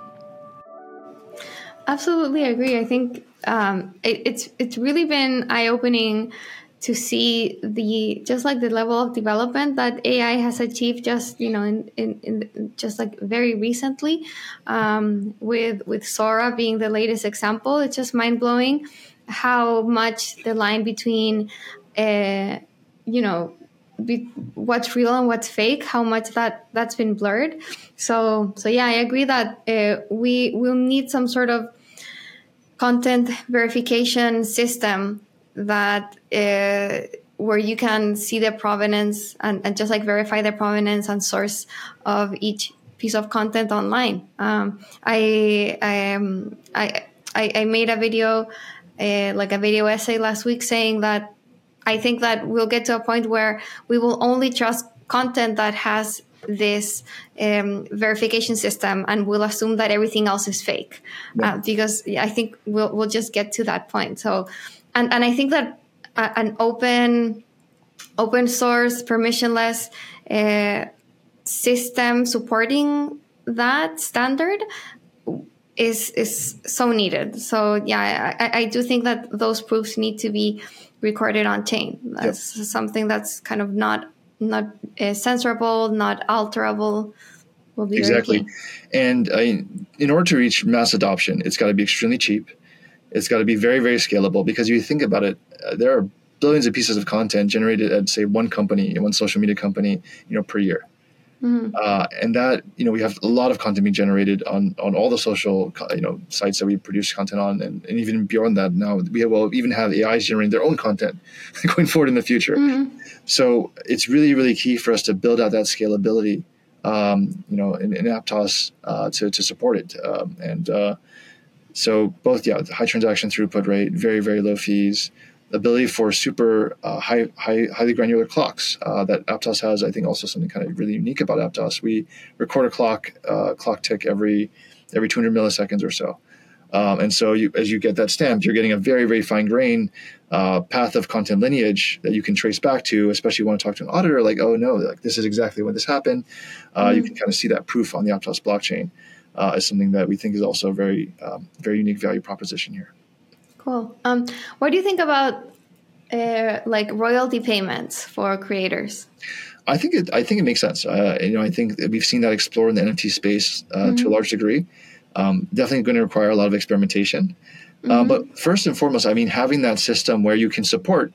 Speaker 1: Absolutely agree. I think um, it, it's it's really been eye opening to see the just like the level of development that AI has achieved just you know in, in, in just like very recently um, with with Sora being the latest example. It's just mind blowing how much the line between uh, you know be, what's real and what's fake how much that that's been blurred. So so yeah I agree that uh, we will need some sort of content verification system that uh, where you can see the provenance and, and, just like verify the provenance and source of each piece of content online. Um, I, I, um, I, I, made a video, uh, like a video essay last week saying that I think that we'll get to a point where we will only trust content that has this um, verification system and we'll assume that everything else is fake yeah. uh, because I think we'll, we'll just get to that point. So, and, and I think that an open, open source, permissionless uh, system supporting that standard is is so needed. So yeah, I, I do think that those proofs need to be recorded on chain. That's yep. something that's kind of not not uh, censorable, not alterable.
Speaker 2: Will be exactly. And I, in order to reach mass adoption, it's got to be extremely cheap. It's got to be very, very scalable because if you think about it, uh, there are billions of pieces of content generated at say one company, one social media company, you know, per year. Mm-hmm. Uh, and that you know we have a lot of content being generated on on all the social you know sites that we produce content on, and, and even beyond that now we will even have AIs generating their own content going forward in the future. Mm-hmm. So it's really really key for us to build out that scalability, um, you know, in, in Aptos uh, to to support it, um, and uh, so both yeah, high transaction throughput rate, very very low fees ability for super uh, high, high, highly granular clocks uh, that Aptos has. I think also something kind of really unique about Aptos. We record a clock uh, clock tick every every 200 milliseconds or so. Um, and so, you, as you get that stamped, you're getting a very, very fine grain uh, path of content lineage that you can trace back to. Especially if you want to talk to an auditor, like, oh no, like this is exactly when this happened. Uh, mm-hmm. You can kind of see that proof on the Aptos blockchain. Uh, is something that we think is also a very, um, very unique value proposition here.
Speaker 1: Cool. Um, what do you think about uh, like royalty payments for creators?
Speaker 2: I think it. I think it makes sense. Uh, you know, I think we've seen that explore in the NFT space uh, mm-hmm. to a mm-hmm. large degree. Um, definitely going to require a lot of experimentation. Uh, mm-hmm. but first and foremost, I mean, having that system where you can support,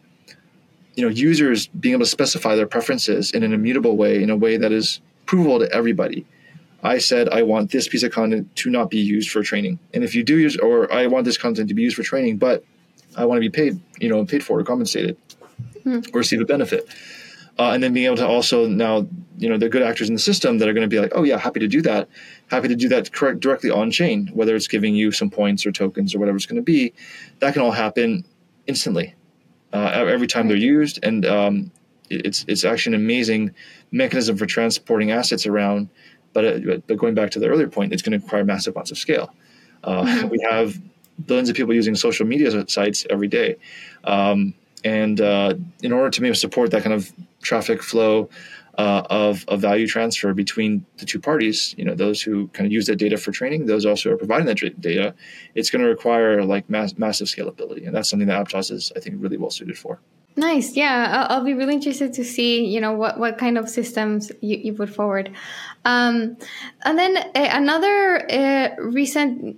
Speaker 2: you know, users being able to specify their preferences in an immutable way, in a way that is provable to everybody. I said I want this piece of content to not be used for training. And if you do use, or I want this content to be used for training, but I want to be paid, you know, paid for or compensated hmm. or receive a benefit. Uh, and then being able to also now, you know, they're good actors in the system that are going to be like, oh yeah, happy to do that, happy to do that correct directly on chain, whether it's giving you some points or tokens or whatever it's going to be, that can all happen instantly uh, every time they're used, and um, it's it's actually an amazing mechanism for transporting assets around but, uh, but going back to the earlier point, it's going to require massive amounts of scale. Uh, mm-hmm. We have billions of people using social media sites every day. Um, and uh, in order to maybe support that kind of traffic flow uh, of, of value transfer between the two parties, you know, those who kind of use that data for training, those also are providing that data, it's going to require like mass, massive scalability. And that's something that Aptos is, I think, really well suited for.
Speaker 1: Nice. Yeah, I'll, I'll, be really interested to see, you know, what, what kind of systems you, you put forward. Um, and then uh, another uh, recent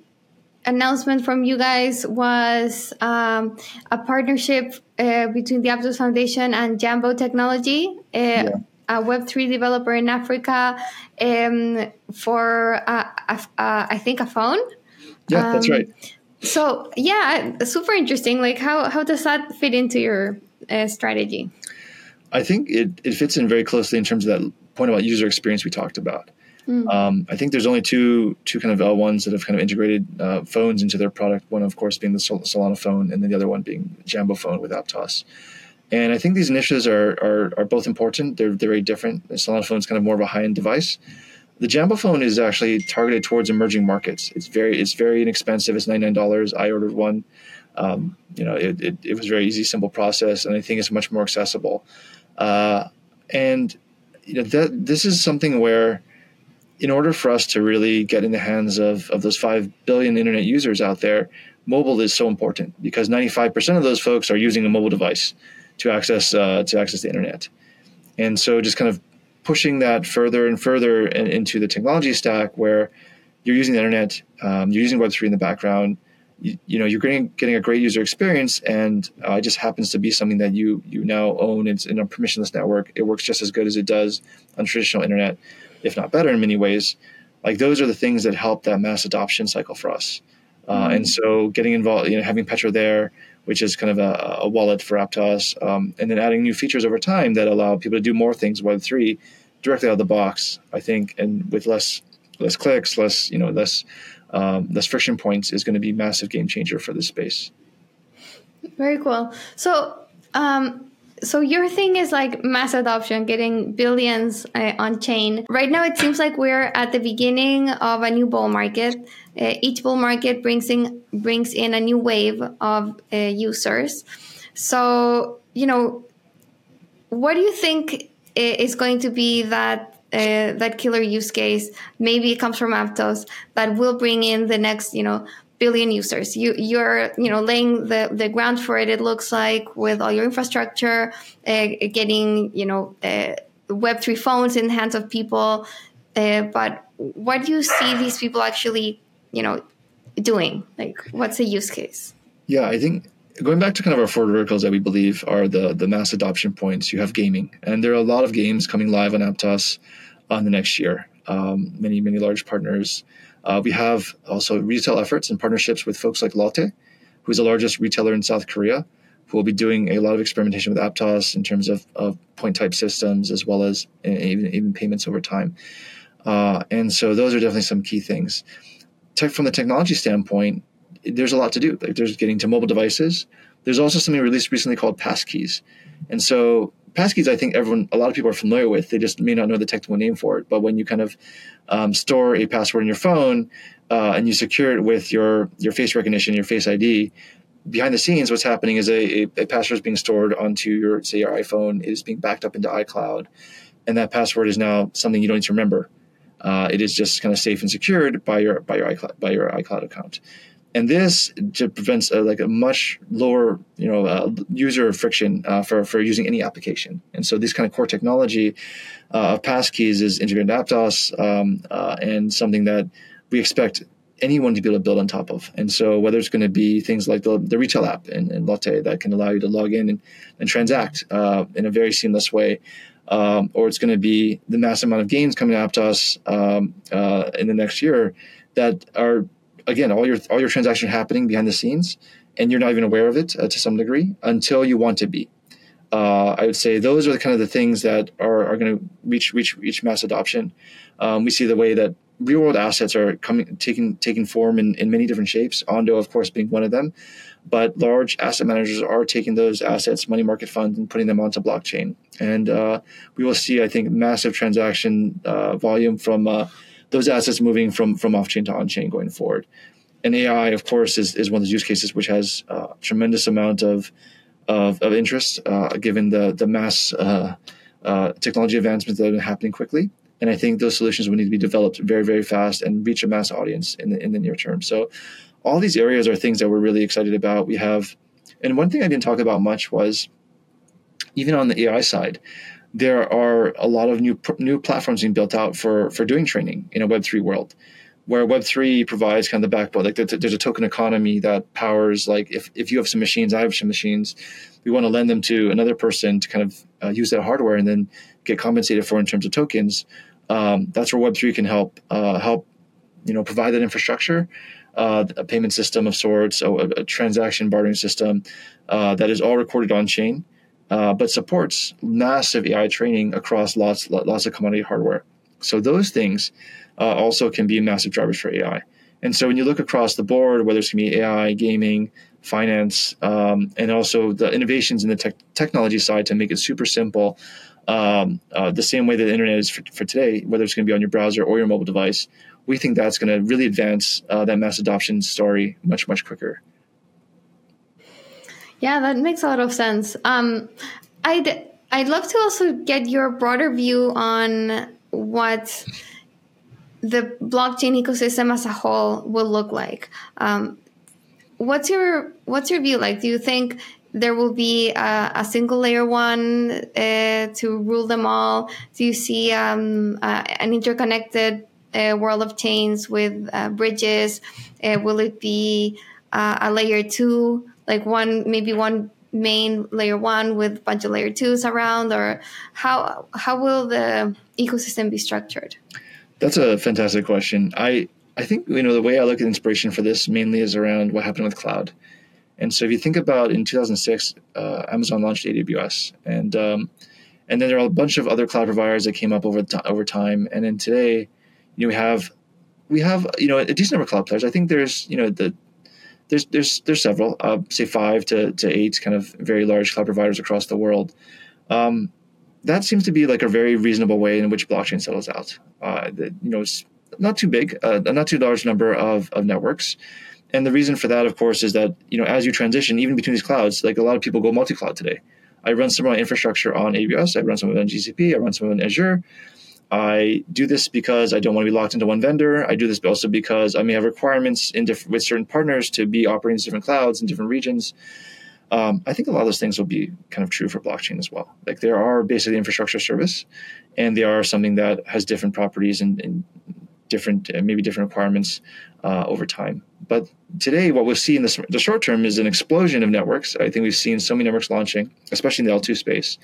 Speaker 1: announcement from you guys was um, a partnership uh, between the Aptos Foundation and Jambo Technology, yeah. a Web3 developer in Africa, um, for, I think, a phone.
Speaker 2: Yeah, um, that's right.
Speaker 1: So yeah, super interesting. Like, how how does that fit into your uh, strategy?
Speaker 2: I think it, it fits in very closely in terms of that point about user experience we talked about. Mm. Um, I think there's only two two kind of L1s that have kind of integrated uh, phones into their product. One, of course, being the Sol- Solana phone, and then the other one being Jambo phone with Aptos. And I think these initiatives are, are, are both important. They're, they're very different. The Solana phone is kind of more of a high end device. The Jambo phone is actually targeted towards emerging markets. It's very it's very inexpensive. It's ninety nine dollars. I ordered one. Um, you know, it, it, it, was a very easy, simple process, and I think it's much more accessible. Uh, and you know, that this is something where, in order for us to really get in the hands of of those five billion internet users out there, mobile is so important because ninety five percent of those folks are using a mobile device to access uh, to access the internet, and so just kind of pushing that further and further in, into the technology stack where you're using the internet, um, you're using Web three in the background you, you know you're getting getting a great user experience, and uh, it just happens to be something that you you now own. It's in a permissionless network. It works just as good as it does on traditional internet, if not better in many ways. Like those are the things that help that mass adoption cycle for us. Uh, mm-hmm. And so getting involved, you know, having Petra there, which is kind of a, a wallet for Aptos, um, and then adding new features over time that allow people to do more things Web three directly out of the box. I think, and with less less clicks, less you know, less um, friction points is going to be massive game changer for this space.
Speaker 1: Very cool. So, um, so your thing is like mass adoption, getting billions uh, on chain. Right now, it seems like we're at the beginning of a new bull market. Uh, each bull market brings in brings in a new wave of uh, users. So, you know, what do you think is going to be that uh, that killer use case maybe it comes from aptos that will bring in the next you know billion users. You you're you know laying the the ground for it it looks like with all your infrastructure uh, getting you know uh, web3 phones in the hands of people. Uh, but what do you see these people actually you know doing? Like what's the use case?
Speaker 2: Yeah i think going back to kind of our four verticals that we believe are the the mass adoption points, you have gaming, and there are a lot of games coming live on Aptos on the next year. Um, many many large partners. Uh, we have also retail efforts and partnerships with folks like Lotte, who's the largest retailer in South Korea, who will be doing a lot of experimentation with Aptos in terms of, of point type systems as well as uh, even, even payments over time. Uh, and so those are definitely some key things. Tech, from the technology standpoint, there's a lot to do. Like there's getting to mobile devices. There's also something released recently called passkeys. And so passkeys, I think everyone, a lot of people are familiar with. They just may not know the technical name for it. But when you kind of um, store a password in your phone uh, and you secure it with your your face recognition, your face ID, behind the scenes, what's happening is a, a, a password is being stored onto your say your iPhone. It is being backed up into iCloud, and that password is now something you don't need to remember. Uh, it is just kind of safe and secured by your by your iCloud by your iCloud account and this prevents a, like a much lower you know uh, user friction uh, for, for using any application. And so this kind of core technology uh, of passkeys is integrated into aptos um, uh, and something that we expect anyone to be able to build on top of. And so whether it's going to be things like the, the retail app in, in Lotte that can allow you to log in and, and transact uh, in a very seamless way um, or it's going to be the massive amount of games coming to aptos um, uh, in the next year that are again, all your all your transactions happening behind the scenes, and you're not even aware of it uh, to some degree until you want to be. Uh, I would say those are the kind of the things that are, are going to reach reach reach mass adoption. Um, we see the way that real world assets are coming taking taking form in, in many different shapes. Ondo, of course, being one of them. But large asset managers are taking those assets, money market funds, and putting them onto blockchain. And uh, we will see, I think, massive transaction uh, volume from uh, those assets moving from from off chain to on chain going forward. And AI, of course, is, is one of those use cases which has a uh, tremendous amount of of, of interest uh, given the the mass uh, uh, technology advancements that are happening quickly. And I think those solutions will need to be developed very very fast and reach a mass audience in the in the near term. So all these areas are things that we're really excited about. We have, and one thing I didn't talk about much was even on the AI side, there are a lot of new new platforms being built out for for doing training in a Web three world, where Web three provides kind of the backbone. Like there's a token economy that powers like if if you have some machines, I have some machines, we want to lend them to another person to kind of uh, use that hardware and then get compensated for in terms of tokens. Um, that's where Web three can help uh, help you know provide that infrastructure. Uh, a payment system of sorts, a, a transaction bartering system uh, that is all recorded on chain, uh, but supports massive AI training across lots lots of commodity hardware. So those things uh, also can be massive drivers for AI. And so when you look across the board, whether it's going to be AI, gaming, finance, um, and also the innovations in the te- technology side to make it super simple, um, uh, the same way that the internet is for, for, today, whether it's going to be on your browser or your mobile device, we think that's going to really advance uh, that mass adoption story much, much quicker.
Speaker 1: Yeah, that makes a lot of sense. Um, I'd I'd love to also get your broader view on what the blockchain ecosystem as a whole will look like. Um, what's your what's your view like? Do you think there will be a, a single layer one uh, to rule them all? Do you see um, uh, an interconnected uh, world of chains with uh, bridges? Uh, will it be a layer two? Like one maybe one main layer one with a bunch of layer twos around or how how will the ecosystem be structured?
Speaker 2: That's a fantastic question. I i think you know the way i look at inspiration for this mainly is around what happened with cloud. And so if you think about in 2006 uh, amazon launched aws and um, and then there are a bunch of other cloud providers that came up over t- over time. And then today you know we have we have you know a decent number of cloud players. I think there's you know the there's there's there's several, uh, say five to, to eight kind of very large cloud providers across the world. Um, that seems to be like a very reasonable way in which blockchain settles out. Uh, the, you know, it's not too big, uh, not too large number of, of networks. And the reason for that, of course, is that you know as you transition, even between these clouds, like a lot of people go multi-cloud today. I run some of my infrastructure on AWS, I run some of it on GCP, I run some of it on Azure. I do this because I don't want to be locked into one vendor. I do this also because I may have requirements in diff- with certain partners to be operating in different clouds in different regions. Um, I think a lot of those things will be kind of true for blockchain as well. Like there are basically infrastructure service, and they are something that has different properties and, and different uh, maybe different requirements uh, over time. but today, what we'll see in the, the short term is an explosion of networks. I think we've seen so many networks launching, especially in the L2 space.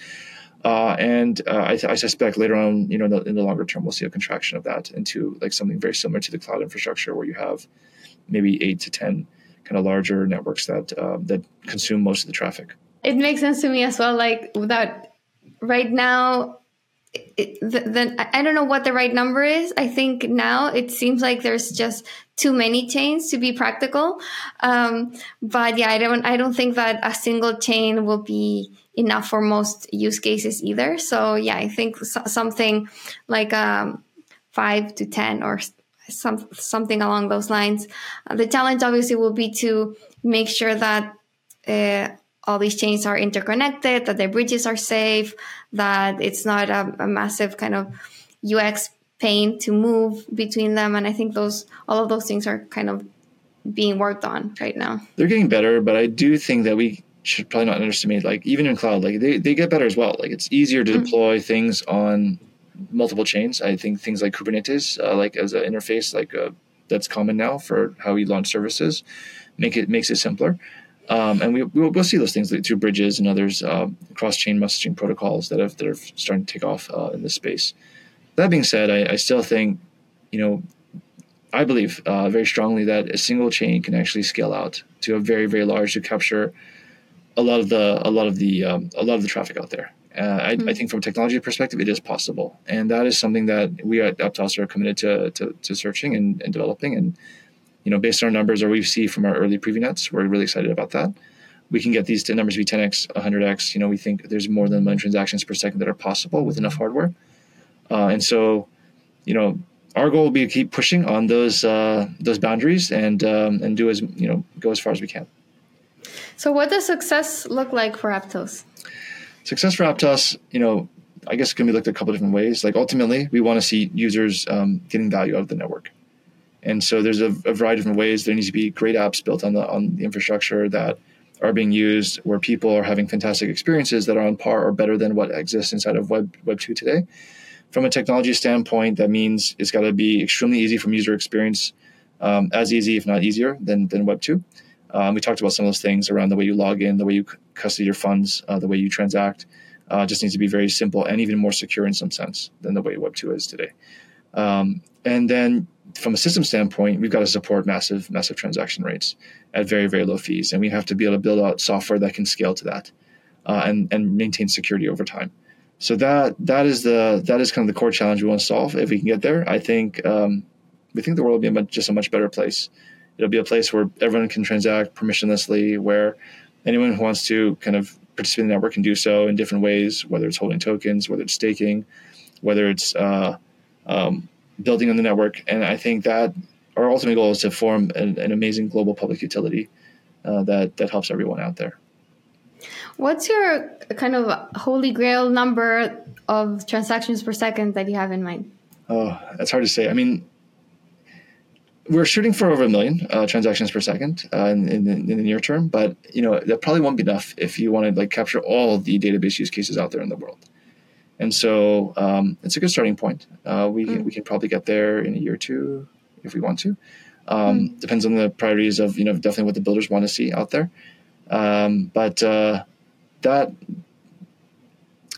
Speaker 2: Uh, and uh, I, I, suspect later on, you know, in the, in the, longer term, we'll see a contraction of that into like something very similar to the cloud infrastructure, where you have maybe eight to ten kind of larger networks that uh, that consume most of the traffic.
Speaker 1: It makes sense to me as well. Like that, right now, it, the, the, I don't know what the right number is. I think now it seems like there's just too many chains to be practical. Um, but yeah, I don't I don't think that a single chain will be enough for most use cases either. So yeah, I think something like um, five to ten or some something along those lines. Uh, the challenge obviously will be to make sure that uh, all these chains are interconnected, that the bridges are safe, that it's not a, a massive kind of UX pain to move between them. And I think those all of those things are kind of being worked on right now.
Speaker 2: They're getting better, but I do think that we should probably not underestimate like even in cloud like they, they get better as well like it's easier to mm-hmm. deploy things on multiple chains i think things like kubernetes uh, like as an interface like uh, that's common now for how we launch services make it makes it simpler um, and we, we'll, we'll, see those things like through bridges and others uh, cross-chain messaging protocols that have that are starting to take off uh, in this space that being said I, I, still think you know i believe uh, very strongly that a single chain can actually scale out to a very very large to capture a lot of the a lot of the um, a lot of the traffic out there. Uh, I, mm-hmm. I, hmm. think from a technology perspective, it is possible, and that is something that we at Aptos are committed to, to, to searching and, and, developing. And you know, based on our numbers or we see from our early preview nets, we're really excited about that. We can get these numbers to be 10x, 100x. You know, we think there's more than million transactions per second that are possible with enough hardware. Uh, and so, you know, our goal will be to keep pushing on those uh, those boundaries and um, and do as you know go as far as we can.
Speaker 1: So, what does success look like for Aptos?
Speaker 2: Success for Aptos, you know, I guess can be looked at a couple different ways. Like ultimately, we want to see users um, getting value out of the network, and so there's a, a, variety of different ways. There needs to be great apps built on the on the infrastructure that are being used, where people are having fantastic experiences that are on par or better than what exists inside of Web Web two today. From a technology standpoint, that means it's got to be extremely easy from user experience, um, as easy if not easier than than Web two. Um, we talked about some of those things around the way you log in, the way you custody your funds, uh, the way you transact. Uh, just needs to be very simple and even more secure in some sense than the way Web two is today. Um, and then from a system standpoint, we've got to support massive, massive transaction rates at very, very low fees, and we have to be able to build out software that can scale to that uh, and and maintain security over time. So that that is the that is kind of the core challenge we want to solve. If we can get there, I think um, we think the world will be a much, just a much better place it'll be a place where everyone can transact permissionlessly, where anyone who wants to kind of participate in the network can do so in different ways, whether it's holding tokens, whether it's staking, whether it's uh, um, building on the network. And I think that our ultimate goal is to form an, an amazing global public utility uh, that that helps everyone out there.
Speaker 1: What's your kind of holy grail number of transactions per second that you have in mind?
Speaker 2: Oh, that's hard to say. I mean, we're shooting for over a million uh, transactions per second uh, in, in, in, the near term, but you know that probably won't be enough if you want to like capture all the database use cases out there in the world. And so um, it's a good starting point. Uh, we mm. we can probably get there in a year or two if we want to. Um, mm. Depends on the priorities of you know definitely what the builders want to see out there. Um, but uh, that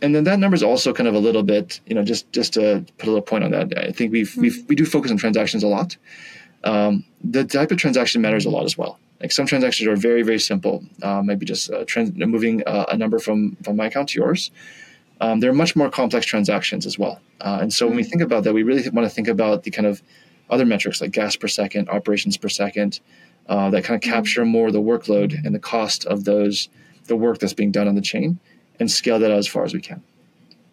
Speaker 2: and then that number is also kind of a little bit you know just just to put a little point on that. I think we've, mm. we've we do focus on transactions a lot um, the type of transaction matters a lot as well. Like some transactions are very, very simple, uh, maybe just uh, trans- moving uh, a number from, from my account to yours. Um, there are much more complex transactions as well. Uh, and so when we think about that, we really want to think about the kind of other metrics like gas per second, operations per second, uh, that kind of capture more of the workload and the cost of those, the work that's being done on the chain, and scale that out as far as we can.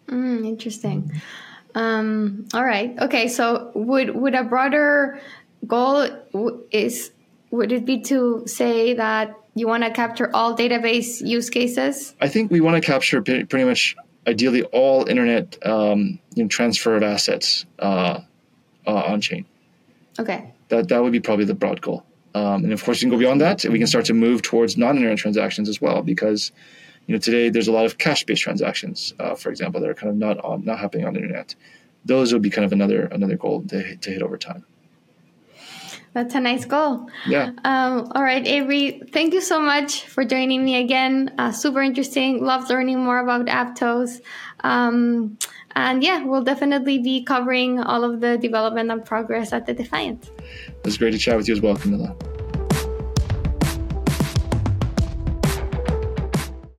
Speaker 1: Mm, interesting. Um, all right. Okay. So would would a broader goal is would it be to say that you want to capture all database use cases?
Speaker 2: I think we want to capture pretty much, ideally, all internet um, you know, transfer of assets uh, uh, on chain.
Speaker 1: Okay.
Speaker 2: That that would be probably the broad goal. Um, and of course, you can go beyond that. We can start to move towards non-internet transactions as well, because you know today there's a lot of cash-based transactions, uh, for example, that are kind of not on, not happening on the internet. Those would be kind of another another goal to, to hit over time.
Speaker 1: That's a nice goal.
Speaker 2: Yeah.
Speaker 1: Um, all right, Avery, thank you so much for joining me again. Uh, super interesting. Love learning more about Aptos. Um, and yeah, we'll definitely be covering all of the development and progress at the Defiant.
Speaker 2: It was great to chat with you as well, Camila.